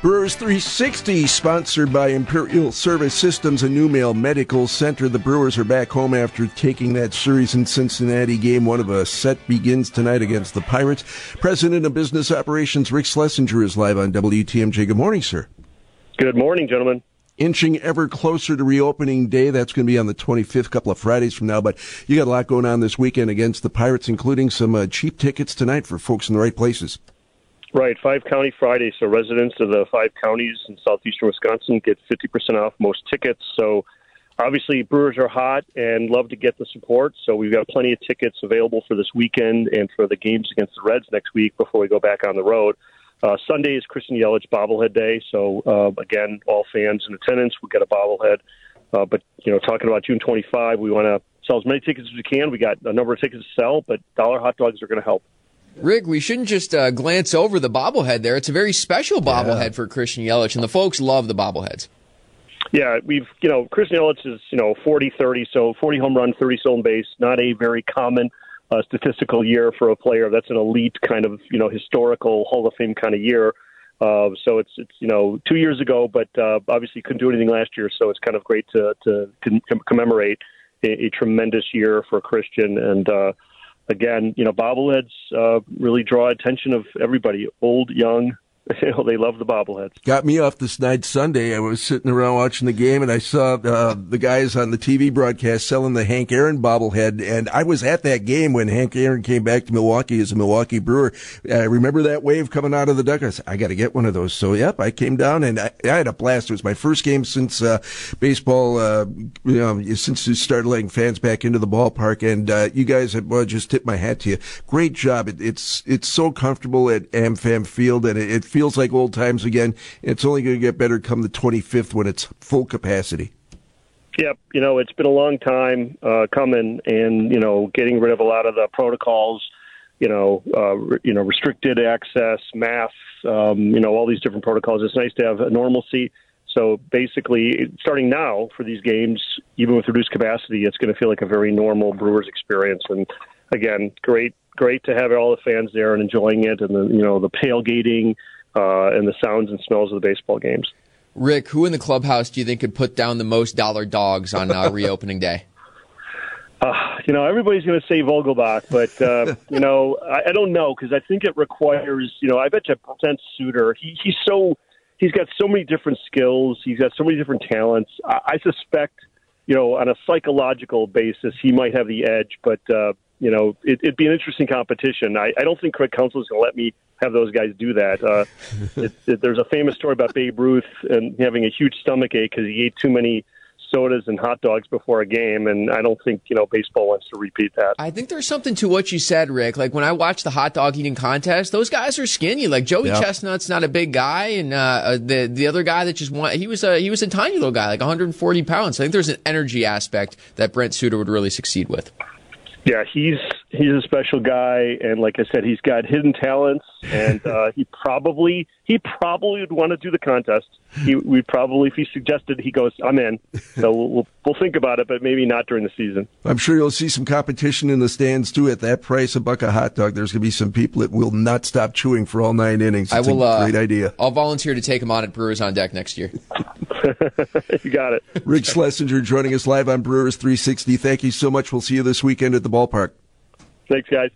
Brewers 360, sponsored by Imperial Service Systems and New Medical Center. The Brewers are back home after taking that series in Cincinnati. Game one of a set begins tonight against the Pirates. President of Business Operations Rick Schlesinger is live on WTMJ. Good morning, sir. Good morning, gentlemen. Inching ever closer to reopening day. That's going to be on the 25th, couple of Fridays from now. But you got a lot going on this weekend against the Pirates, including some uh, cheap tickets tonight for folks in the right places. Right, five county Friday. So residents of the five counties in southeastern Wisconsin get 50% off most tickets. So obviously, Brewers are hot and love to get the support. So we've got plenty of tickets available for this weekend and for the games against the Reds next week before we go back on the road. Uh, Sunday is Christian Yelich bobblehead day. So uh, again, all fans in attendance will get a bobblehead. Uh, but you know, talking about June 25, we want to sell as many tickets as we can. We got a number of tickets to sell, but dollar hot dogs are going to help. Rick, we shouldn't just uh, glance over the bobblehead there. It's a very special bobblehead yeah. for Christian Yelich, and the folks love the bobbleheads. Yeah, we've, you know, Christian Yelich is, you know, 40 30, so 40 home run, 30 stolen base, not a very common uh, statistical year for a player. That's an elite kind of, you know, historical Hall of Fame kind of year. Uh, so it's, it's, you know, two years ago, but uh, obviously couldn't do anything last year, so it's kind of great to, to commemorate a, a tremendous year for Christian. And, uh, again, you know, bobbleheads uh, really draw attention of everybody, old, young, You know, they love the bobbleheads. Got me off this night Sunday. I was sitting around watching the game, and I saw uh, the guys on the TV broadcast selling the Hank Aaron bobblehead. And I was at that game when Hank Aaron came back to Milwaukee as a Milwaukee Brewer. I remember that wave coming out of the duck. I said, I got to get one of those. So, yep, I came down and I, I had a blast. It was my first game since uh, baseball, uh, you know, since you started letting fans back into the ballpark. And uh, you guys, have, well, just tip my hat to you. Great job. It, it's it's so comfortable at AmFam Field, and it, it feels like old times again. It's only going to get better come the 25th when it's full capacity. Yep, you know it's been a long time uh, coming, and you know getting rid of a lot of the protocols, you know, uh, re- you know restricted access, masks, um, you know all these different protocols. It's nice to have a normalcy. So basically, starting now for these games, even with reduced capacity, it's going to feel like a very normal Brewers experience. And again, great, great to have all the fans there and enjoying it, and the you know the tailgating uh, and the sounds and smells of the baseball games. Rick, who in the clubhouse do you think could put down the most dollar dogs on uh, reopening day? Uh, you know, everybody's going to say Vogelbach, but uh, you know, I, I don't know because I think it requires. You know, I bet you Brent Suter. He, he's so he's got so many different skills. He's got so many different talents. I, I suspect, you know, on a psychological basis, he might have the edge. But uh, you know, it, would be an interesting competition. I, I don't think Craig Counsell is going to let me have those guys do that. Uh, it, it, there's a famous story about Babe Ruth and having a huge stomach ache because he ate too many sodas and hot dogs before a game, and I don't think you know baseball wants to repeat that. I think there's something to what you said, Rick. Like when I watch the hot dog eating contest, those guys are skinny. Like Joey yeah. Chestnut's not a big guy, and uh, uh, the the other guy that just won, he was a he was a tiny little guy, like 140 pounds. I think there's an energy aspect that Brent Suter would really succeed with. Yeah, he's he's a special guy, and like I said, he's got hidden talents, and uh, he probably he probably would want to do the contest. He we probably, if he suggested, he goes, "I'm in." So we'll, we'll, we'll think about it, but maybe not during the season. I'm sure you'll see some competition in the stands too. At that price, a buck a hot dog, there's going to be some people that will not stop chewing for all nine innings. It's I will. A great uh, idea. I'll volunteer to take him on at Brewers on Deck next year. you got it. Rick Schlesinger joining us live on Brewers 360. Thank you so much. We'll see you this weekend at the ballpark. Thanks, guys.